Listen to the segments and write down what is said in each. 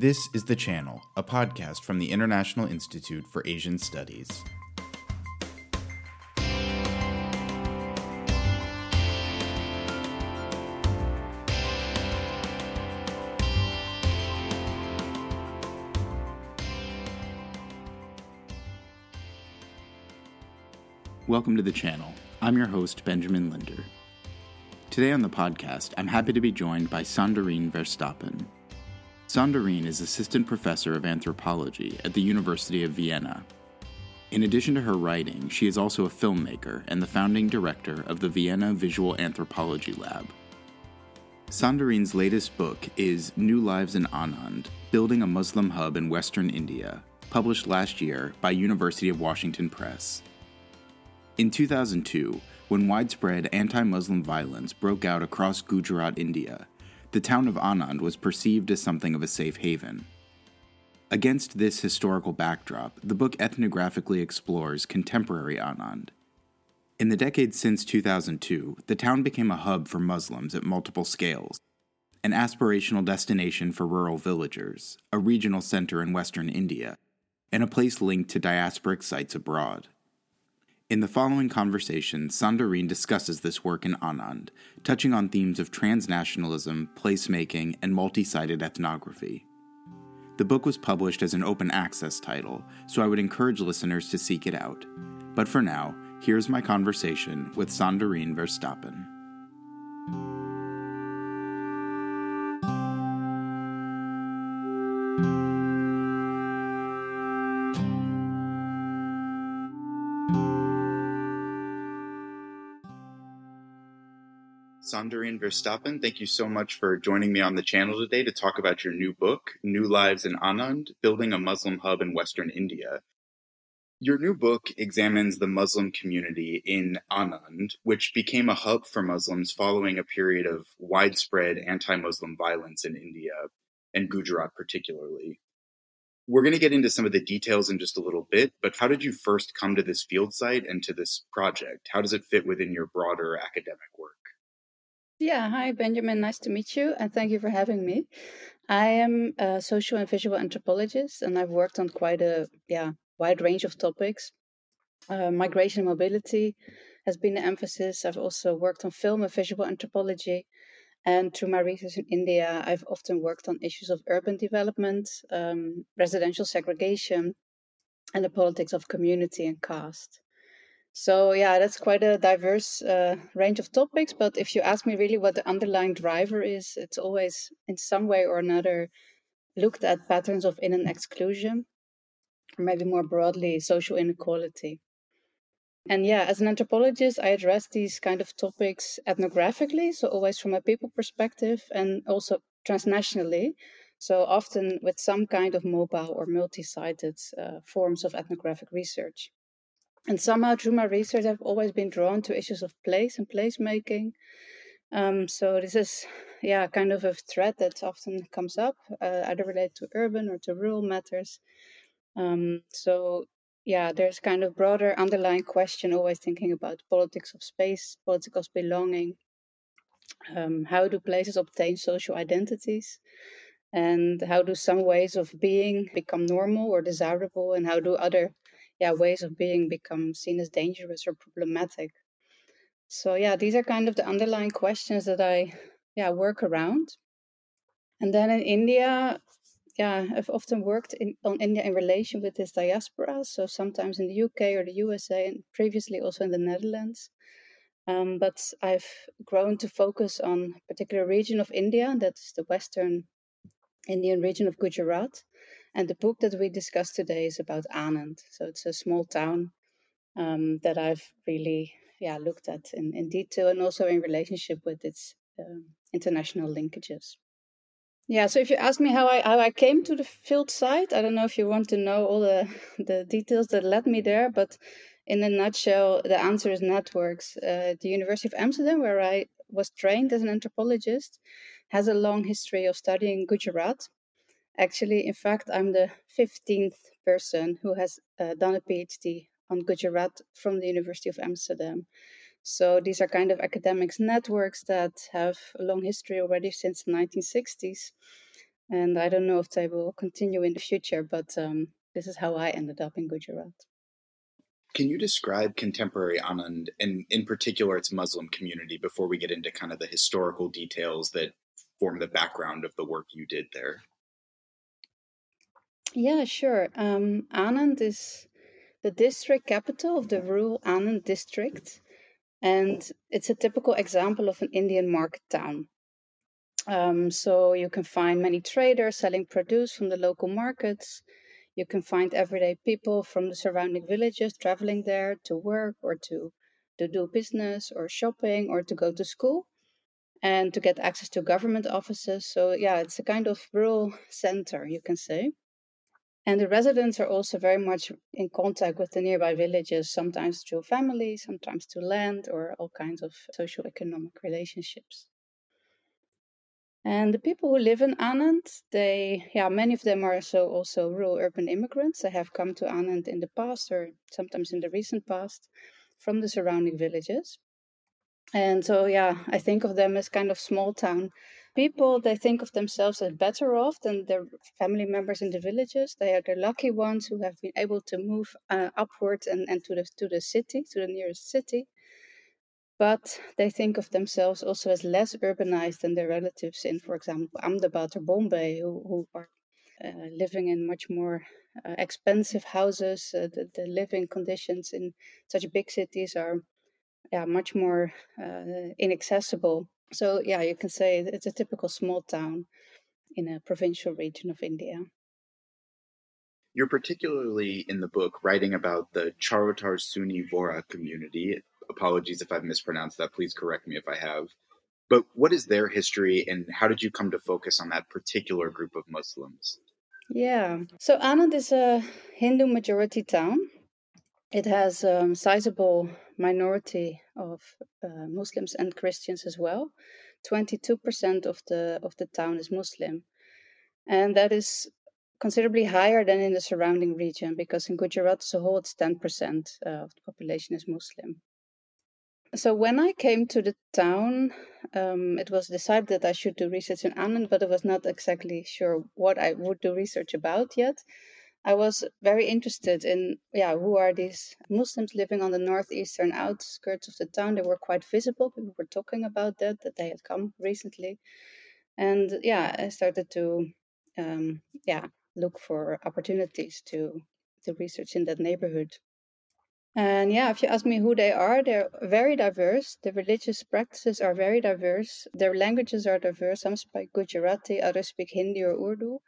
This is The Channel, a podcast from the International Institute for Asian Studies. Welcome to the channel. I'm your host, Benjamin Linder. Today on the podcast, I'm happy to be joined by Sanderien Verstappen. Sanderien is assistant professor of anthropology at the University of Vienna. In addition to her writing, she is also a filmmaker and the founding director of the Vienna Visual Anthropology Lab. Sanderien's latest book is New Lives in Anand Building a Muslim Hub in Western India, published last year by University of Washington Press. In 2002, when widespread anti Muslim violence broke out across Gujarat, India, the town of Anand was perceived as something of a safe haven. Against this historical backdrop, the book ethnographically explores contemporary Anand. In the decades since 2002, the town became a hub for Muslims at multiple scales an aspirational destination for rural villagers, a regional center in western India, and a place linked to diasporic sites abroad. In the following conversation, Sanderien discusses this work in Anand, touching on themes of transnationalism, placemaking, and multi sited ethnography. The book was published as an open access title, so I would encourage listeners to seek it out. But for now, here's my conversation with Sanderien Verstappen. Sanderien Verstappen, thank you so much for joining me on the channel today to talk about your new book, New Lives in Anand Building a Muslim Hub in Western India. Your new book examines the Muslim community in Anand, which became a hub for Muslims following a period of widespread anti Muslim violence in India and Gujarat, particularly. We're going to get into some of the details in just a little bit, but how did you first come to this field site and to this project? How does it fit within your broader academic work? Yeah, hi Benjamin, nice to meet you and thank you for having me. I am a social and visual anthropologist and I've worked on quite a yeah, wide range of topics. Uh, migration and mobility has been an emphasis. I've also worked on film and visual anthropology. And through my research in India, I've often worked on issues of urban development, um, residential segregation, and the politics of community and caste. So yeah, that's quite a diverse uh, range of topics. But if you ask me really what the underlying driver is, it's always in some way or another looked at patterns of in and exclusion, or maybe more broadly, social inequality. And yeah, as an anthropologist, I address these kind of topics ethnographically, so always from a people perspective, and also transnationally. So often with some kind of mobile or multi-sited uh, forms of ethnographic research. And somehow, through my research, I've always been drawn to issues of place and placemaking. Um, so this is, yeah, kind of a thread that often comes up, uh, either related to urban or to rural matters. Um, so yeah, there's kind of broader underlying question, always thinking about politics of space, politics of belonging. Um, how do places obtain social identities? And how do some ways of being become normal or desirable? And how do other yeah ways of being become seen as dangerous or problematic. So yeah these are kind of the underlying questions that i yeah work around. And then in india yeah i've often worked in, on india in relation with this diaspora. So sometimes in the uk or the usa and previously also in the netherlands. Um, but i've grown to focus on a particular region of india that's the western indian region of gujarat and the book that we discussed today is about Anand. So it's a small town um, that I've really yeah looked at in, in detail and also in relationship with its um, international linkages. Yeah, so if you ask me how I how I came to the field site, I don't know if you want to know all the the details that led me there, but in a nutshell, the answer is networks. Uh, the University of Amsterdam, where I was trained as an anthropologist, has a long history of studying Gujarat Actually, in fact, I'm the 15th person who has uh, done a PhD on Gujarat from the University of Amsterdam. So these are kind of academics networks that have a long history already since the 1960s. And I don't know if they will continue in the future, but um, this is how I ended up in Gujarat. Can you describe contemporary Anand and, in particular, its Muslim community before we get into kind of the historical details that form the background of the work you did there? Yeah, sure. Um, Anand is the district capital of the rural Anand district, and it's a typical example of an Indian market town. Um, so you can find many traders selling produce from the local markets. You can find everyday people from the surrounding villages traveling there to work or to, to do business or shopping or to go to school and to get access to government offices. So, yeah, it's a kind of rural center, you can say. And the residents are also very much in contact with the nearby villages, sometimes through family, sometimes to land, or all kinds of social economic relationships. And the people who live in Anand, they, yeah, many of them are so also rural urban immigrants. They have come to Anand in the past or sometimes in the recent past from the surrounding villages. And so, yeah, I think of them as kind of small town people. They think of themselves as better off than their family members in the villages. They are the lucky ones who have been able to move uh, upward and, and to the to the city, to the nearest city but they think of themselves also as less urbanized than their relatives in, for example, Ahmedabad or Bombay, who, who are uh, living in much more uh, expensive houses. Uh, the, the, living conditions in such big cities are yeah, much more uh, inaccessible. So, yeah, you can say it's a typical small town in a provincial region of India. You're particularly in the book writing about the Charotar Sunni Vora community apologies if I've mispronounced that. Please correct me if I have. But what is their history and how did you come to focus on that particular group of Muslims? Yeah. So Anand is a Hindu majority town. It has a um, sizable minority of uh, Muslims and Christians as well. 22% of the of the town is Muslim. And that is considerably higher than in the surrounding region because in Gujarat as a whole it's 10% uh, of the population is Muslim. So when I came to the town, um, it was decided that I should do research in Anand, but I was not exactly sure what I would do research about yet. I was very interested in, yeah, who are these Muslims living on the northeastern outskirts of the town? They were quite visible. People were talking about that, that they had come recently. And yeah, I started to, um, yeah, look for opportunities to, to research in that neighborhood. And yeah, if you ask me who they are, they're very diverse. The religious practices are very diverse. Their languages are diverse. Some speak Gujarati, others speak Hindi or Urdu.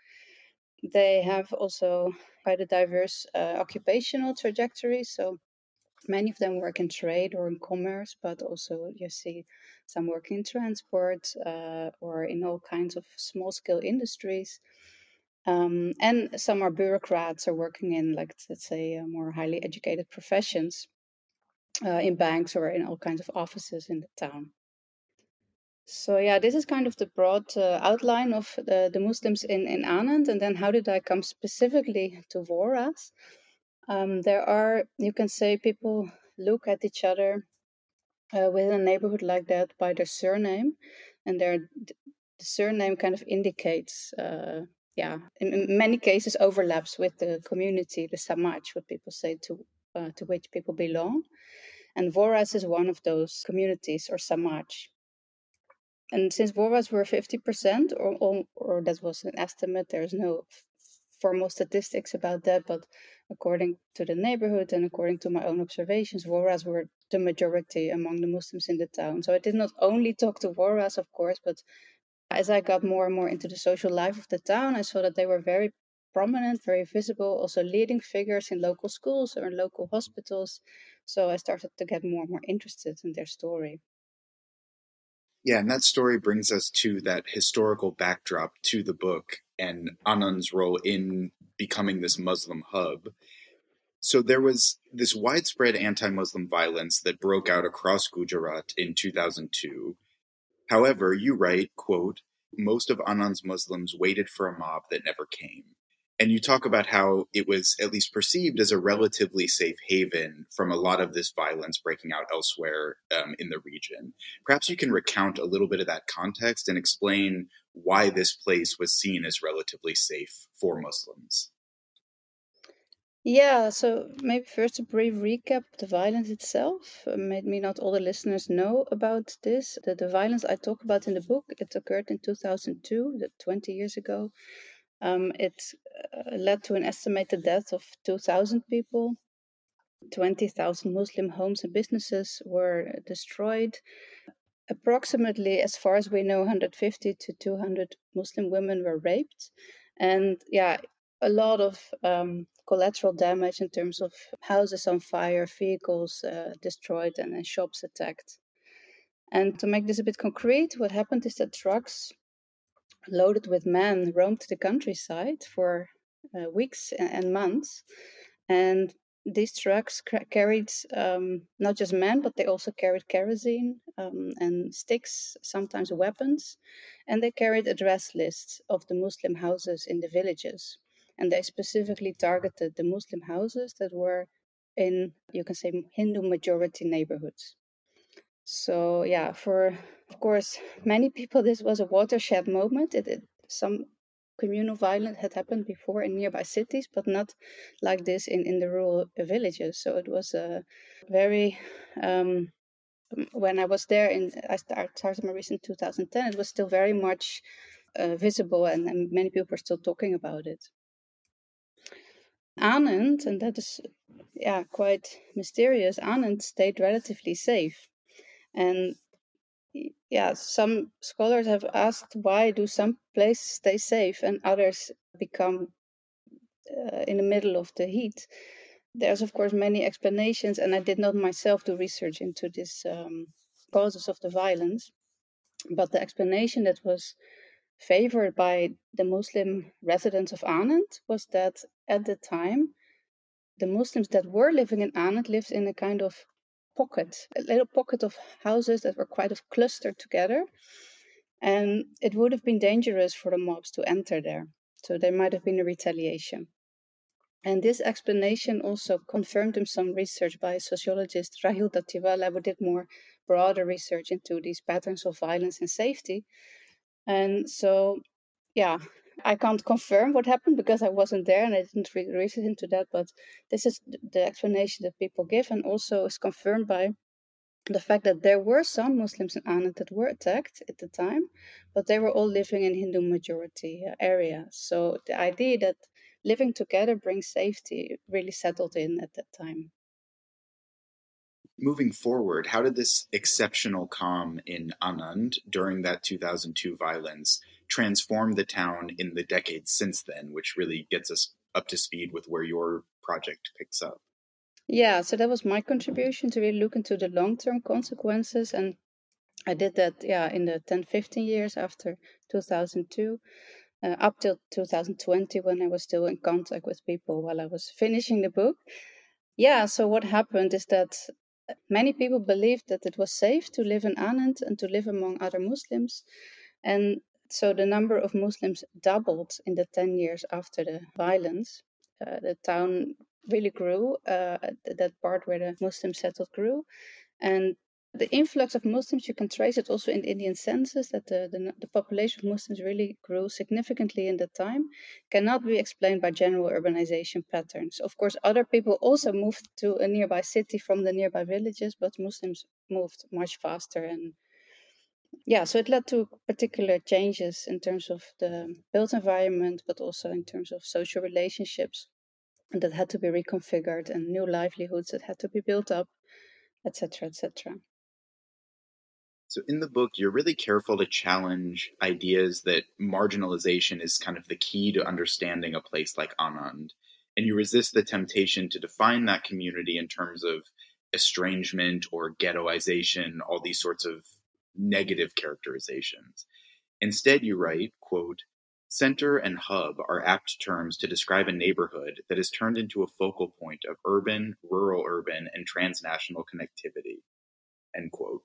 They have also quite a diverse uh, occupational trajectory. So many of them work in trade or in commerce, but also you see some work in transport uh, or in all kinds of small scale industries. Um, and some are bureaucrats or working in, like, let's say, uh, more highly educated professions uh, in banks or in all kinds of offices in the town. So, yeah, this is kind of the broad uh, outline of the, the Muslims in, in Anand. And then, how did I come specifically to Voras? Um, there are, you can say, people look at each other uh, within a neighborhood like that by their surname. And their the surname kind of indicates uh, yeah, in many cases overlaps with the community, the Samaj, what people say to uh, to which people belong. And Voras is one of those communities or Samaj. And since Voras were 50%, or, or, or that was an estimate, there's no formal statistics about that, but according to the neighborhood and according to my own observations, Voras were the majority among the Muslims in the town. So I did not only talk to Voras, of course, but as I got more and more into the social life of the town, I saw that they were very prominent, very visible, also leading figures in local schools or in local hospitals. So I started to get more and more interested in their story. Yeah, and that story brings us to that historical backdrop to the book and Anand's role in becoming this Muslim hub. So there was this widespread anti Muslim violence that broke out across Gujarat in 2002 However, you write, quote, most of Anand's Muslims waited for a mob that never came. And you talk about how it was at least perceived as a relatively safe haven from a lot of this violence breaking out elsewhere um, in the region. Perhaps you can recount a little bit of that context and explain why this place was seen as relatively safe for Muslims. Yeah, so maybe first a brief recap the violence itself. Uh, maybe not all the listeners know about this. The, the violence I talk about in the book, it occurred in 2002, 20 years ago. Um, it uh, led to an estimated death of 2,000 people. 20,000 Muslim homes and businesses were destroyed. Approximately, as far as we know, 150 to 200 Muslim women were raped. And yeah, a lot of um, collateral damage in terms of houses on fire, vehicles uh, destroyed, and, and shops attacked. And to make this a bit concrete, what happened is that trucks loaded with men roamed the countryside for uh, weeks and months. And these trucks ca- carried um, not just men, but they also carried kerosene um, and sticks, sometimes weapons. And they carried address lists of the Muslim houses in the villages. And they specifically targeted the Muslim houses that were in, you can say, Hindu majority neighborhoods. So, yeah, for of course, many people, this was a watershed moment. It, it, some communal violence had happened before in nearby cities, but not like this in, in the rural villages. So it was a very, um, when I was there, in I started my research in 2010, it was still very much uh, visible and, and many people were still talking about it. Anand, and that is yeah quite mysterious. Anand stayed relatively safe, and yeah, some scholars have asked why do some places stay safe and others become uh, in the middle of the heat. There's of course many explanations, and I did not myself do research into this um, causes of the violence. But the explanation that was favored by the Muslim residents of Anand was that at the time, the Muslims that were living in Anand lived in a kind of pocket, a little pocket of houses that were quite of clustered together. And it would have been dangerous for the mobs to enter there. So there might have been a retaliation. And this explanation also confirmed in some research by sociologist Raheel Dhattiwala, who did more broader research into these patterns of violence and safety. And so, yeah, I can't confirm what happened because I wasn't there and I didn't read research into that. But this is the explanation that people give, and also is confirmed by the fact that there were some Muslims in Anand that were attacked at the time, but they were all living in Hindu majority uh, area. So the idea that living together brings safety really settled in at that time. Moving forward, how did this exceptional calm in Anand during that 2002 violence transformed the town in the decades since then, which really gets us up to speed with where your project picks up. Yeah, so that was my contribution to really look into the long term consequences. And I did that, yeah, in the 10, 15 years after 2002, uh, up till 2020, when I was still in contact with people while I was finishing the book. Yeah, so what happened is that many people believed that it was safe to live in Anand and to live among other Muslims. And so the number of Muslims doubled in the 10 years after the violence. Uh, the town really grew, uh, that part where the Muslims settled grew. And the influx of Muslims, you can trace it also in the Indian census, that the, the, the, population of Muslims really grew significantly in that time, cannot be explained by general urbanization patterns. Of course, other people also moved to a nearby city from the nearby villages, but Muslims moved much faster and yeah, so it led to particular changes in terms of the built environment, but also in terms of social relationships that had to be reconfigured and new livelihoods that had to be built up, etc., etc. So, in the book, you're really careful to challenge ideas that marginalization is kind of the key to understanding a place like Anand. And you resist the temptation to define that community in terms of estrangement or ghettoization, all these sorts of negative characterizations. Instead, you write, quote, Center and hub are apt terms to describe a neighborhood that is turned into a focal point of urban, rural urban, and transnational connectivity. End quote.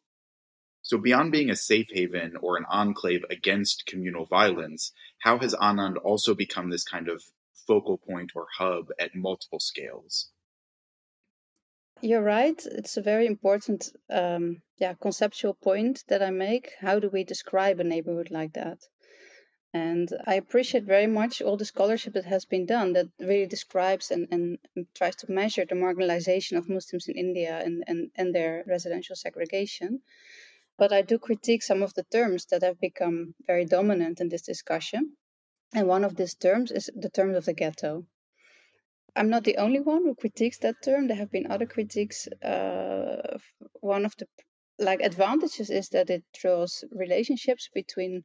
So, beyond being a safe haven or an enclave against communal violence, how has Anand also become this kind of focal point or hub at multiple scales. You're right. It's a very important, um, yeah, conceptual point that I make. How do we describe a neighborhood like that? And I appreciate very much all the scholarship that has been done that really describes and, and tries to measure the marginalization of Muslims in India and, and, and their residential segregation. But I do critique some of the terms that have become very dominant in this discussion. And one of these terms is the term of the ghetto. I'm not the only one who critiques that term. There have been other critiques. Uh, one of the like advantages is that it draws relationships between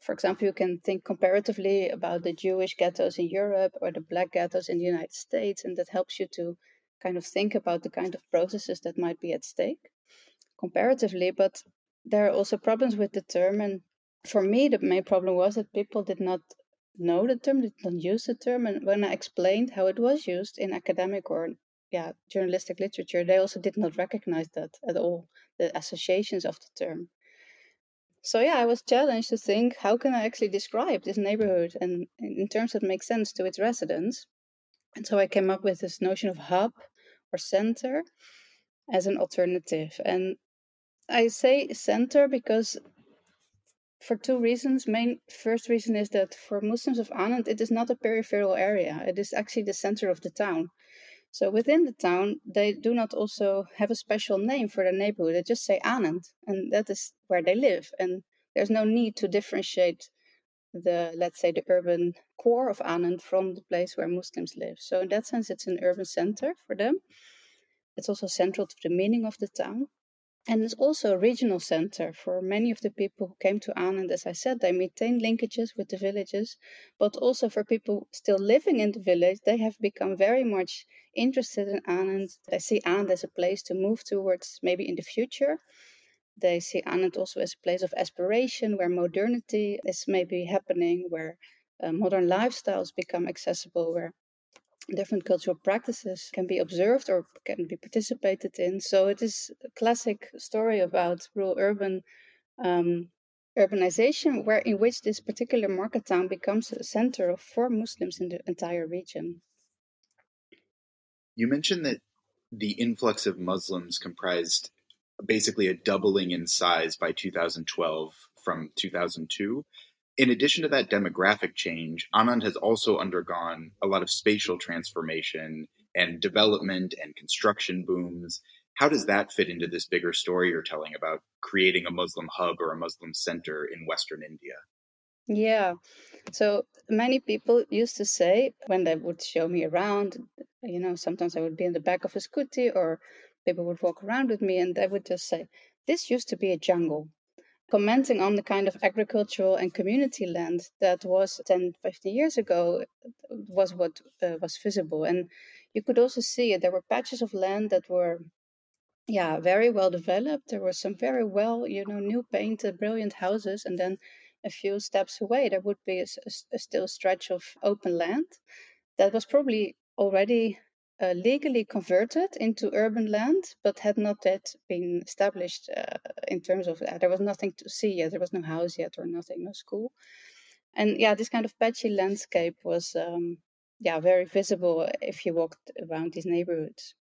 for example, you can think comparatively about the Jewish ghettos in Europe or the black ghettos in the United States, and that helps you to kind of think about the kind of processes that might be at stake comparatively. But there are also problems with the term, and for me, the main problem was that people did not know the term, did not use the term, and when I explained how it was used in academic or yeah journalistic literature, they also did not recognize that at all, the associations of the term. So yeah, I was challenged to think how can I actually describe this neighborhood and in terms that make sense to its residents. And so I came up with this notion of hub or center as an alternative. And I say center because for two reasons. Main first reason is that for Muslims of Anand, it is not a peripheral area. It is actually the center of the town. So within the town, they do not also have a special name for the neighborhood. They just say Anand, and that is where they live. And there's no need to differentiate the, let's say, the urban core of Anand from the place where Muslims live. So in that sense, it's an urban center for them. It's also central to the meaning of the town. And it's also a regional center for many of the people who came to Anand. As I said, they maintain linkages with the villages, but also for people still living in the village, they have become very much interested in Anand. They see Anand as a place to move towards maybe in the future. They see Anand also as a place of aspiration where modernity is maybe happening, where uh, modern lifestyles become accessible, where different cultural practices can be observed or can be participated in. So it is a classic story about rural urban um, urbanization, where in which this particular market town becomes a center for Muslims in the entire region. You mentioned that the influx of Muslims comprised basically a doubling in size by 2012 from 2002 in addition to that demographic change, Anand has also undergone a lot of spatial transformation and development and construction booms. How does that fit into this bigger story you're telling about creating a Muslim hub or a Muslim center in Western India? Yeah. So many people used to say when they would show me around, you know, sometimes I would be in the back of a scooty or people would walk around with me and they would just say, This used to be a jungle commenting on the kind of agricultural and community land that was 10, 15 years ago was what uh, was visible. And you could also see it. There were patches of land that were, yeah, very well developed. There were some very well, you know, new painted, brilliant houses. And then a few steps away, there would be a, a, a still stretch of open land that was probably already uh, legally converted into urban land, but had not yet been established uh, in terms of uh, there was nothing to see yet. There was no house yet, or nothing, no school. And yeah, this kind of patchy landscape was um, yeah very visible if you walked around these neighborhoods.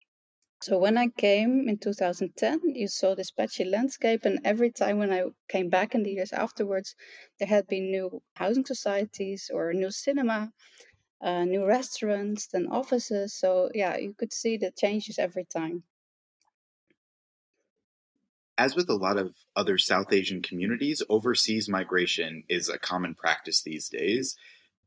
So when I came in 2010, you saw this patchy landscape, and every time when I came back in the years afterwards, there had been new housing societies or new cinema uh, new restaurants, then offices. So yeah, you could see the changes every time. As with a lot of other South Asian communities, overseas migration is a common practice these days.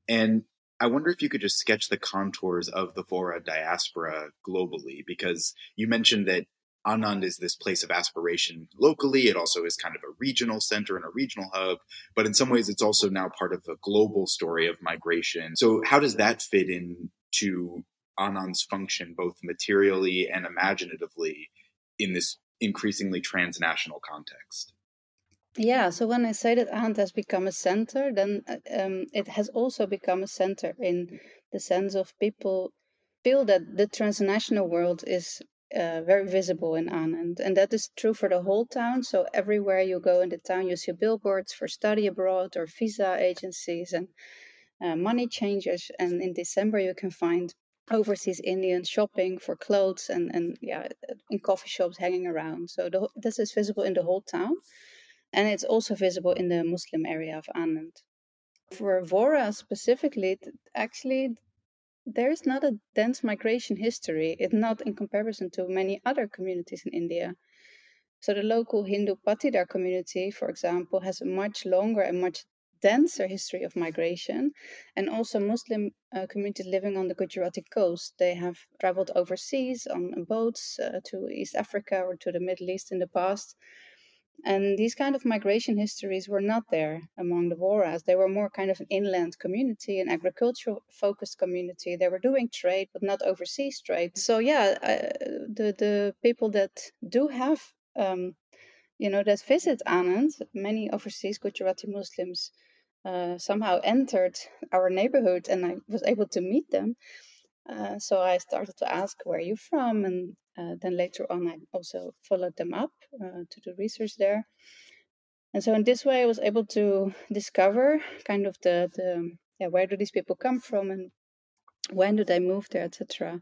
And I wonder if you could just sketch the contours of the Vora diaspora globally, because you mentioned that Anand is this place of aspiration locally. It also is kind of a regional center and a regional hub, but in some ways, it's also now part of a global story of migration. So, how does that fit into Anand's function, both materially and imaginatively, in this increasingly transnational context? Yeah, so when I say that Anand has become a center, then uh, um, it has also become a center in the sense of people feel that the transnational world is uh, very visible in Anand. And that is true for the whole town. So everywhere you go in the town, you see billboards for study abroad or visa agencies. And uh, money changers. And in December, you can find overseas Indians shopping for clothes and, and yeah, in coffee shops hanging around. So the, this is visible in the whole town. And it's also visible in the Muslim area of Anand. For Vora specifically, actually, there is not a dense migration history. It's not in comparison to many other communities in India. So the local Hindu Patidar community, for example, has a much longer and much denser history of migration, and also Muslim uh, communities living on the Gujarati coast. They have traveled overseas on boats uh, to East Africa or to the Middle East in the past. And these kind of migration histories were not there among the Voras. They were more kind of an inland community, an agricultural focused community. They were doing trade, but not overseas trade. So yeah, uh, the the people that do have, um, you know, that visit Anand, many overseas Gujarati Muslims uh, somehow entered our neighborhood, and I was able to meet them. Uh, so I started to ask, "Where are you from?" and uh, then later on, I also followed them up uh, to do research there. And so in this way, I was able to discover kind of the, the yeah, where do these people come from and when do they move there, etc.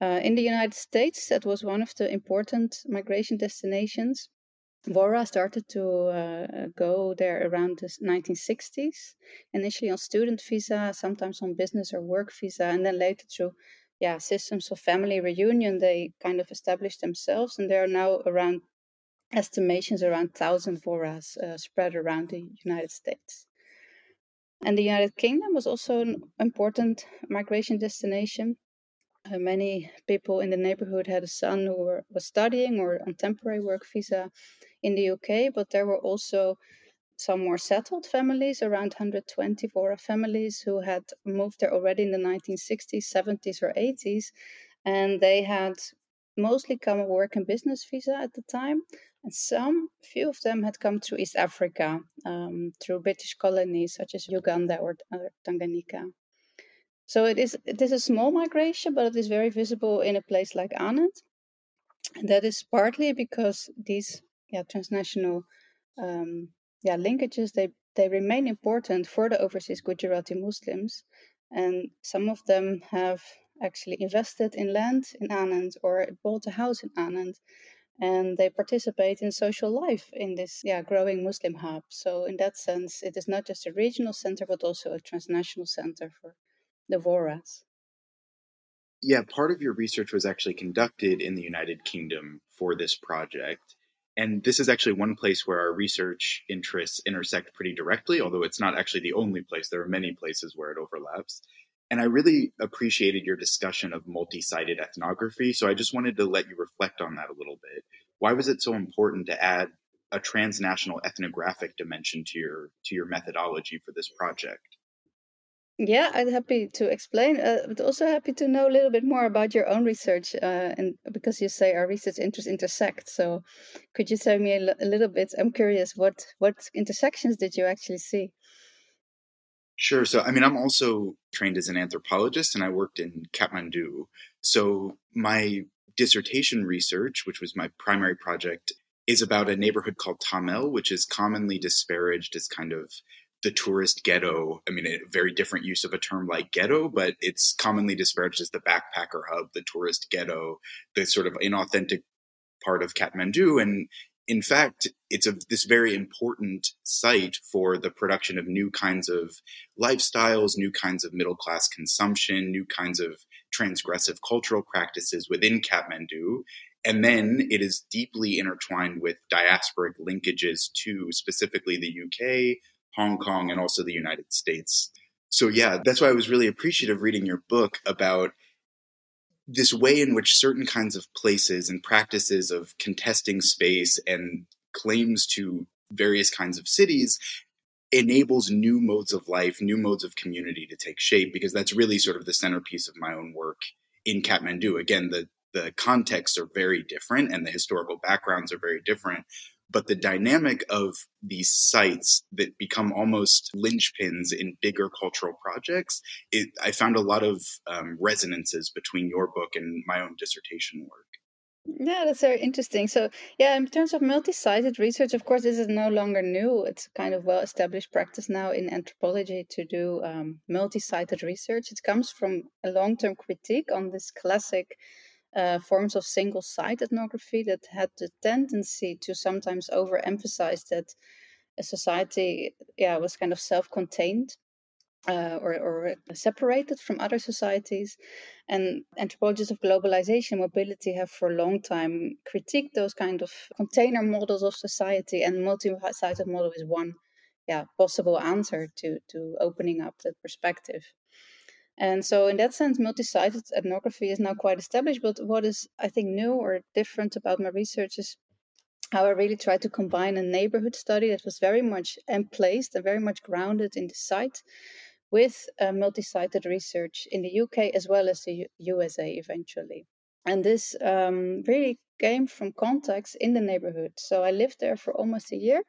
Uh, in the United States, that was one of the important migration destinations. Vora started to uh, go there around the 1960s, initially on student visa, sometimes on business or work visa, and then later through yeah systems of family reunion they kind of established themselves and there are now around estimations around 1000 voras uh, spread around the united states. And the united kingdom was also an important migration destination. Uh, many people in the neighborhood had a son who were, was studying or on temporary work visa in the uk but there were also some more settled families, around 120 Vora families who had moved there already in the 1960s, 70s, or 80s. And they had mostly come work and business visa at the time. And some, few of them had come through East Africa, um, through British colonies such as Uganda or uh, Tanganyika. So it is it is a small migration, but it is very visible in a place like Anand. And that is partly because these yeah, transnational um, yeah, linkages they they remain important for the overseas Gujarati Muslims, and some of them have actually invested in land in Anand or bought a house in Anand, and they participate in social life in this yeah growing Muslim hub. So in that sense, it is not just a regional center but also a transnational center for the Voras. Yeah, part of your research was actually conducted in the United Kingdom for this project. And this is actually one place where our research interests intersect pretty directly, although it's not actually the only place. There are many places where it overlaps. And I really appreciated your discussion of multi sited ethnography. So I just wanted to let you reflect on that a little bit. Why was it so important to add a transnational ethnographic dimension to your to your methodology for this project? Yeah, I'm happy to explain, uh, but also happy to know a little bit more about your own research. Uh, and because you say our research interests intersect, so could you tell me a, little bit? I'm curious, what what intersections did you actually see? Sure. So, I mean, I'm also trained as an anthropologist, and I worked in Kathmandu. So, my dissertation research, which was my primary project, is about a neighborhood called Thamel, which is commonly disparaged as kind of the tourist ghetto. I mean, a very different use of a term like ghetto, but it's commonly disparaged as the backpacker hub, the tourist ghetto, the sort of inauthentic part of Kathmandu. And in fact, it's a, this very important site for the production of new kinds of lifestyles, new kinds of middle class consumption, new kinds of transgressive cultural practices within Kathmandu. And then it is deeply intertwined with diasporic linkages to specifically the UK, Hong Kong, and also the United States. So, yeah, that's why I was really appreciative reading your book about this way in which certain kinds of places and practices of contesting space and claims to various kinds of cities enables new modes of life, new modes of community to take shape, because that's really sort of the centerpiece of my own work in Kathmandu. Again, the the contexts are very different and the historical backgrounds are very different, but the dynamic of these sites that become almost linchpins in bigger cultural projects, it, I found a lot of um, resonances between your book and my own dissertation work. Yeah, that's very interesting. So, yeah, in terms of multi-sited research, of course, this is no longer new. It's kind of well-established practice now in anthropology to do um, multi-sited research. It comes from a long-term critique on this classic uh, forms of single-site ethnography that had the tendency to sometimes overemphasize that a society, yeah, was kind of self-contained uh, or, or separated from other societies. And anthropologists of globalization mobility have for a long time critiqued those kind of container models of society, and multi-sited model is one yeah, possible answer to, to opening up that perspective. And so, in that sense, multi sited ethnography is now quite established. But what is, I think, new or different about my research is how I really tried to combine a neighborhood study that was very much emplaced and very much grounded in the site with uh, multi-sited research in the UK as well as the U- USA eventually. And this um, really came from contacts in the neighborhood. So I lived there for almost a year.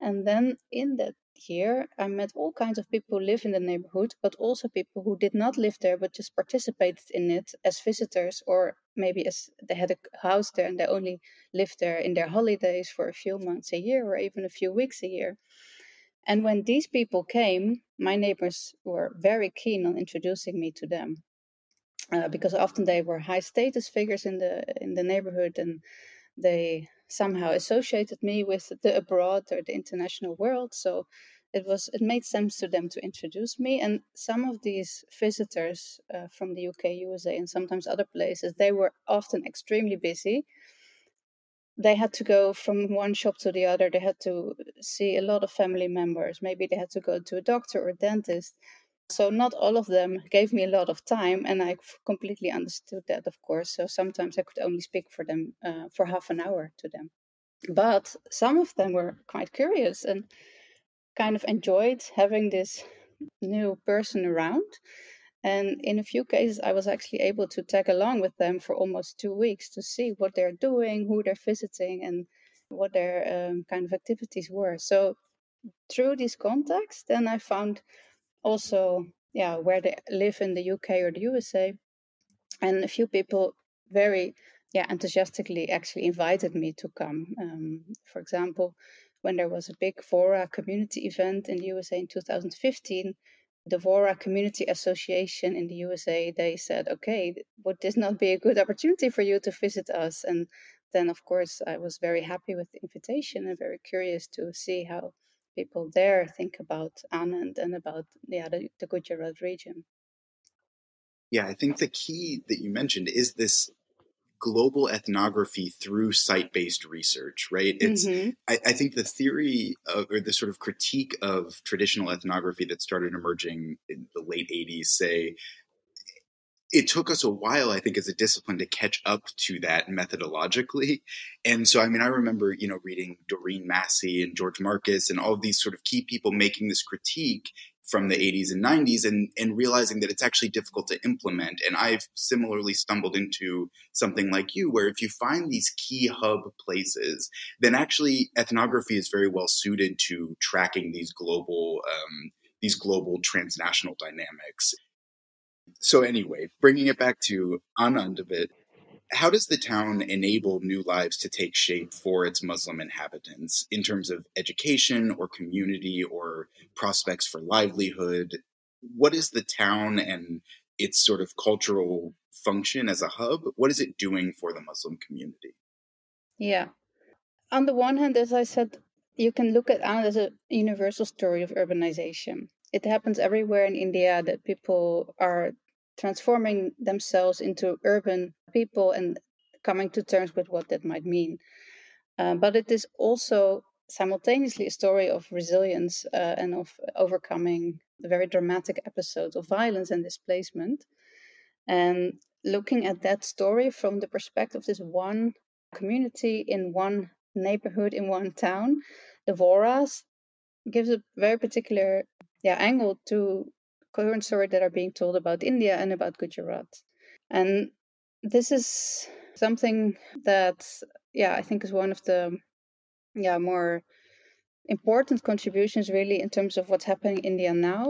And then in that year, I met all kinds of people who live in the neighborhood, but also people who did not live there but just participated in it as visitors, or maybe as they had a house there and they only lived there in their holidays for a few months a year or even a few weeks a year. And when these people came, my neighbors were very keen on introducing me to them. Uh, because often they were high status figures in the in the neighborhood and they somehow associated me with the abroad or the international world so it was it made sense to them to introduce me and some of these visitors uh, from the UK USA and sometimes other places they were often extremely busy they had to go from one shop to the other. They had to see a lot of family members. Maybe they had to go to a doctor or a dentist. So, not all of them gave me a lot of time, and I completely understood that, of course. So, sometimes I could only speak for them uh, for half an hour to them. But some of them were quite curious and kind of enjoyed having this new person around. And in a few cases, I was actually able to tag along with them for almost two weeks to see what they're doing, who they're visiting, and what their um, kind of activities were. So through these contacts, then I found also, yeah, where they live in the UK or the USA, and a few people very, yeah, enthusiastically actually invited me to come. Um, for example, when there was a big Vora community event in the USA in 2015 the Vora Community Association in the USA, they said, okay, would this not be a good opportunity for you to visit us? And then, of course, I was very happy with the invitation and very curious to see how people there think about Anand and about yeah, the, the Gujarat region. Yeah, I think the key that you mentioned is this global ethnography through site-based research right it's mm-hmm. I, I, think the theory of, or the sort of critique of traditional ethnography that started emerging in the late 80s say it took us a while, I think, as a discipline to catch up to that methodologically. And so, I mean, I remember, you know, reading Doreen Massey and George Marcus and all of these sort of key people making this critique from the 80s and 90s and, and realizing that it's actually difficult to implement. And I've similarly stumbled into something like you, where if you find these key hub places, then actually ethnography is very well suited to tracking these global, um, these global transnational dynamics. So anyway, bringing it back to Anand a bit, how does the town enable new lives to take shape for its Muslim inhabitants in terms of education or community or prospects for livelihood? What is the town and its sort of cultural function as a hub? What is it doing for the Muslim community? Yeah. On the one hand, as I said, you can look at Anand as a universal story of urbanization. It happens everywhere in India that people are transforming themselves into urban people and coming to terms with what that might mean. Uh, but it is also simultaneously a story of resilience uh, and of overcoming very dramatic episodes of violence and displacement. And looking at that story from the perspective of this one community in one neighborhood in one town, the Voras gives a very particular yeah, angle to current stories that are being told about India and about Gujarat. And this is something that, yeah, I think is one of the, yeah, more important contributions really in terms of what's happening in India now.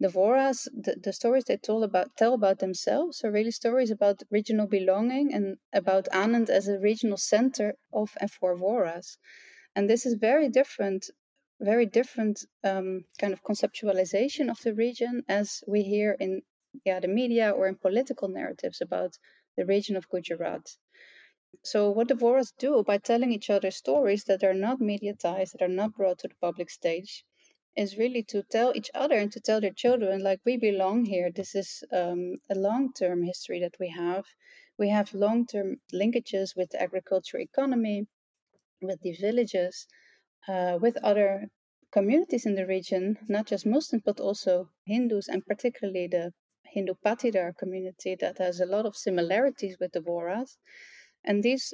the Voras, the, the stories they told about tell about themselves are really stories about regional belonging and about Anand as a regional center of and for Voras. And this is very different, very different um, kind of conceptualization of the region as we hear in yeah, the media or in political narratives about the region of Gujarat. So, what the Voras do by telling each other stories that are not mediatized, that are not brought to the public stage, is really to tell each other and to tell their children, like, we belong here. This is um, a long term history that we have. We have long term linkages with the agriculture economy, with the villages, uh, with other communities in the region, not just Muslims, but also Hindus, and particularly the Hindu Patidar community that has a lot of similarities with the Voras. And these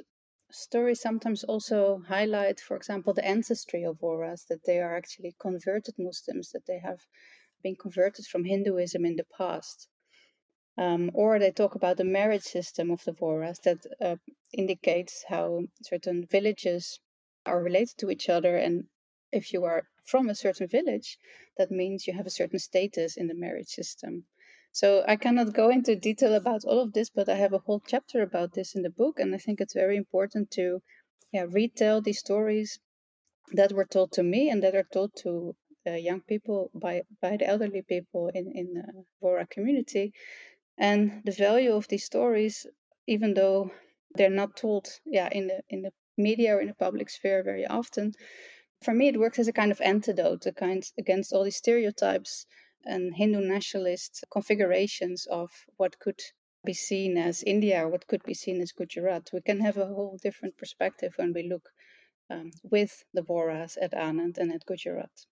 stories sometimes also highlight, for example, the ancestry of Voras, that they are actually converted Muslims, that they have been converted from Hinduism in the past. Um, or they talk about the marriage system of the Voras that uh, indicates how certain villages are related to each other. And if you are from a certain village, that means you have a certain status in the marriage system. So I cannot go into detail about all of this, but I have a whole chapter about this in the book, and I think it's very important to yeah, retell these stories that were told to me and that are told to uh, young people by by the elderly people in in the Vora community, and the value of these stories, even though they're not told yeah in the in the media or in the public sphere very often, for me it works as a kind of antidote, a kind against all these stereotypes and Hindu nationalist configurations of what could be seen as India or what could be seen as Gujarat. We can have a whole different perspective when we look um, with the Voras at Anand and at Gujarat.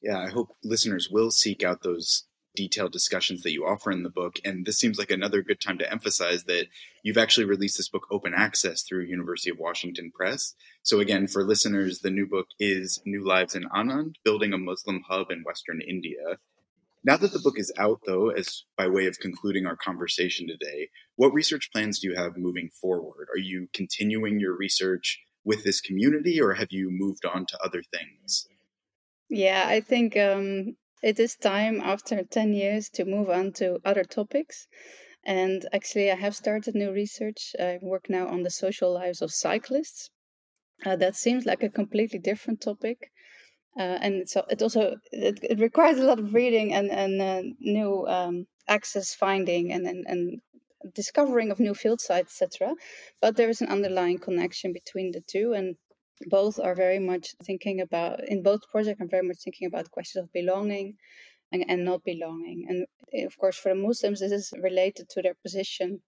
Yeah, I hope listeners will seek out those detailed discussions that you offer in the book. And this seems like another good time to emphasize that you've actually released this book open access through University of Washington Press. So again, for listeners, the new book is New Lives in Anand, Building a Muslim Hub in Western India. Now that the book is out, though, as by way of concluding our conversation today, what research plans do you have moving forward? Are you continuing your research with this community or have you moved on to other things? Yeah, I think um, it is time after 10 years to move on to other topics. And actually, I have started new research. I work now on the social lives of cyclists. Uh, that seems like a completely different topic. Uh, and so it also it, it, requires a lot of reading and and uh, new um, access finding and, and and discovering of new field sites etc but there is an underlying connection between the two and both are very much thinking about in both projects i'm very much thinking about questions of belonging and, and not belonging. And eh, of course for the muslims this is related to their position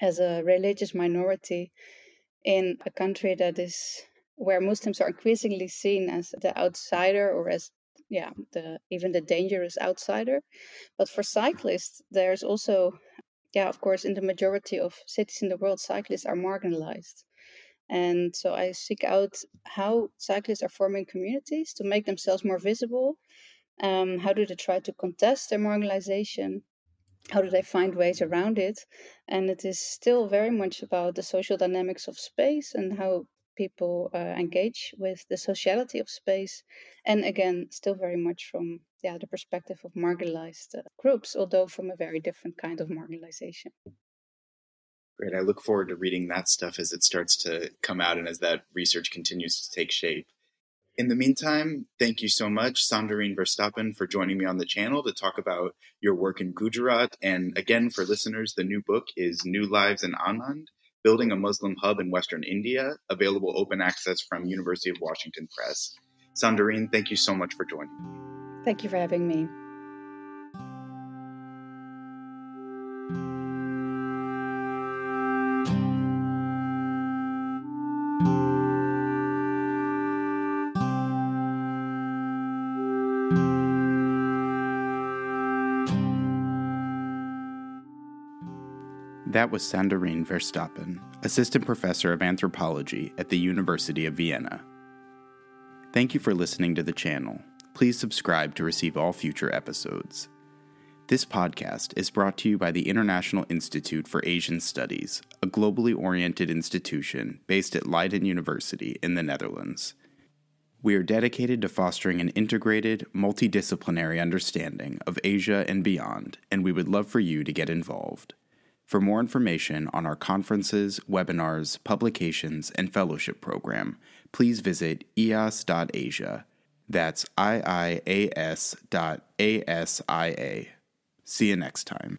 as a religious minority in a country that is where muslims are increasingly seen as the outsider or as yeah the even the dangerous outsider. But for cyclists there's also yeah of course in the majority of cities in the world cyclists are marginalized and so I seek out how cyclists are forming communities to make themselves more visible. Um, how do they try to contest their marginalization? How do they find ways around it? And it is still very much about the social dynamics of space and how people uh, engage with the sociality of space. And again, still very much from yeah, the perspective of marginalized uh, groups, although from a very different kind of marginalization. Great. I look forward to reading that stuff as it starts to come out and as that research continues to take shape. In the meantime, thank you so much, Sanderien Verstappen, for joining me on the channel to talk about your work in Gujarat. And again, for listeners, the new book is New Lives in Anand, Building a Muslim Hub in Western India, available open access from University of Washington Press. Sandarine, thank you so much for joining me. Thank you for having me. That was Sanderien Verstappen, Assistant Professor of Anthropology at the University of Vienna. Thank you for listening to the channel. Please subscribe to receive all future episodes. This podcast is brought to you by the International Institute for Asian Studies, a globally oriented institution based at Leiden University in the Netherlands. We are dedicated to fostering an integrated, multidisciplinary understanding of Asia and beyond, and we would love for you to get involved. For more information on our conferences, webinars, publications, and fellowship program, please visit iias.asia. That's I-I-A-S dot A-S-I-A. See you next time.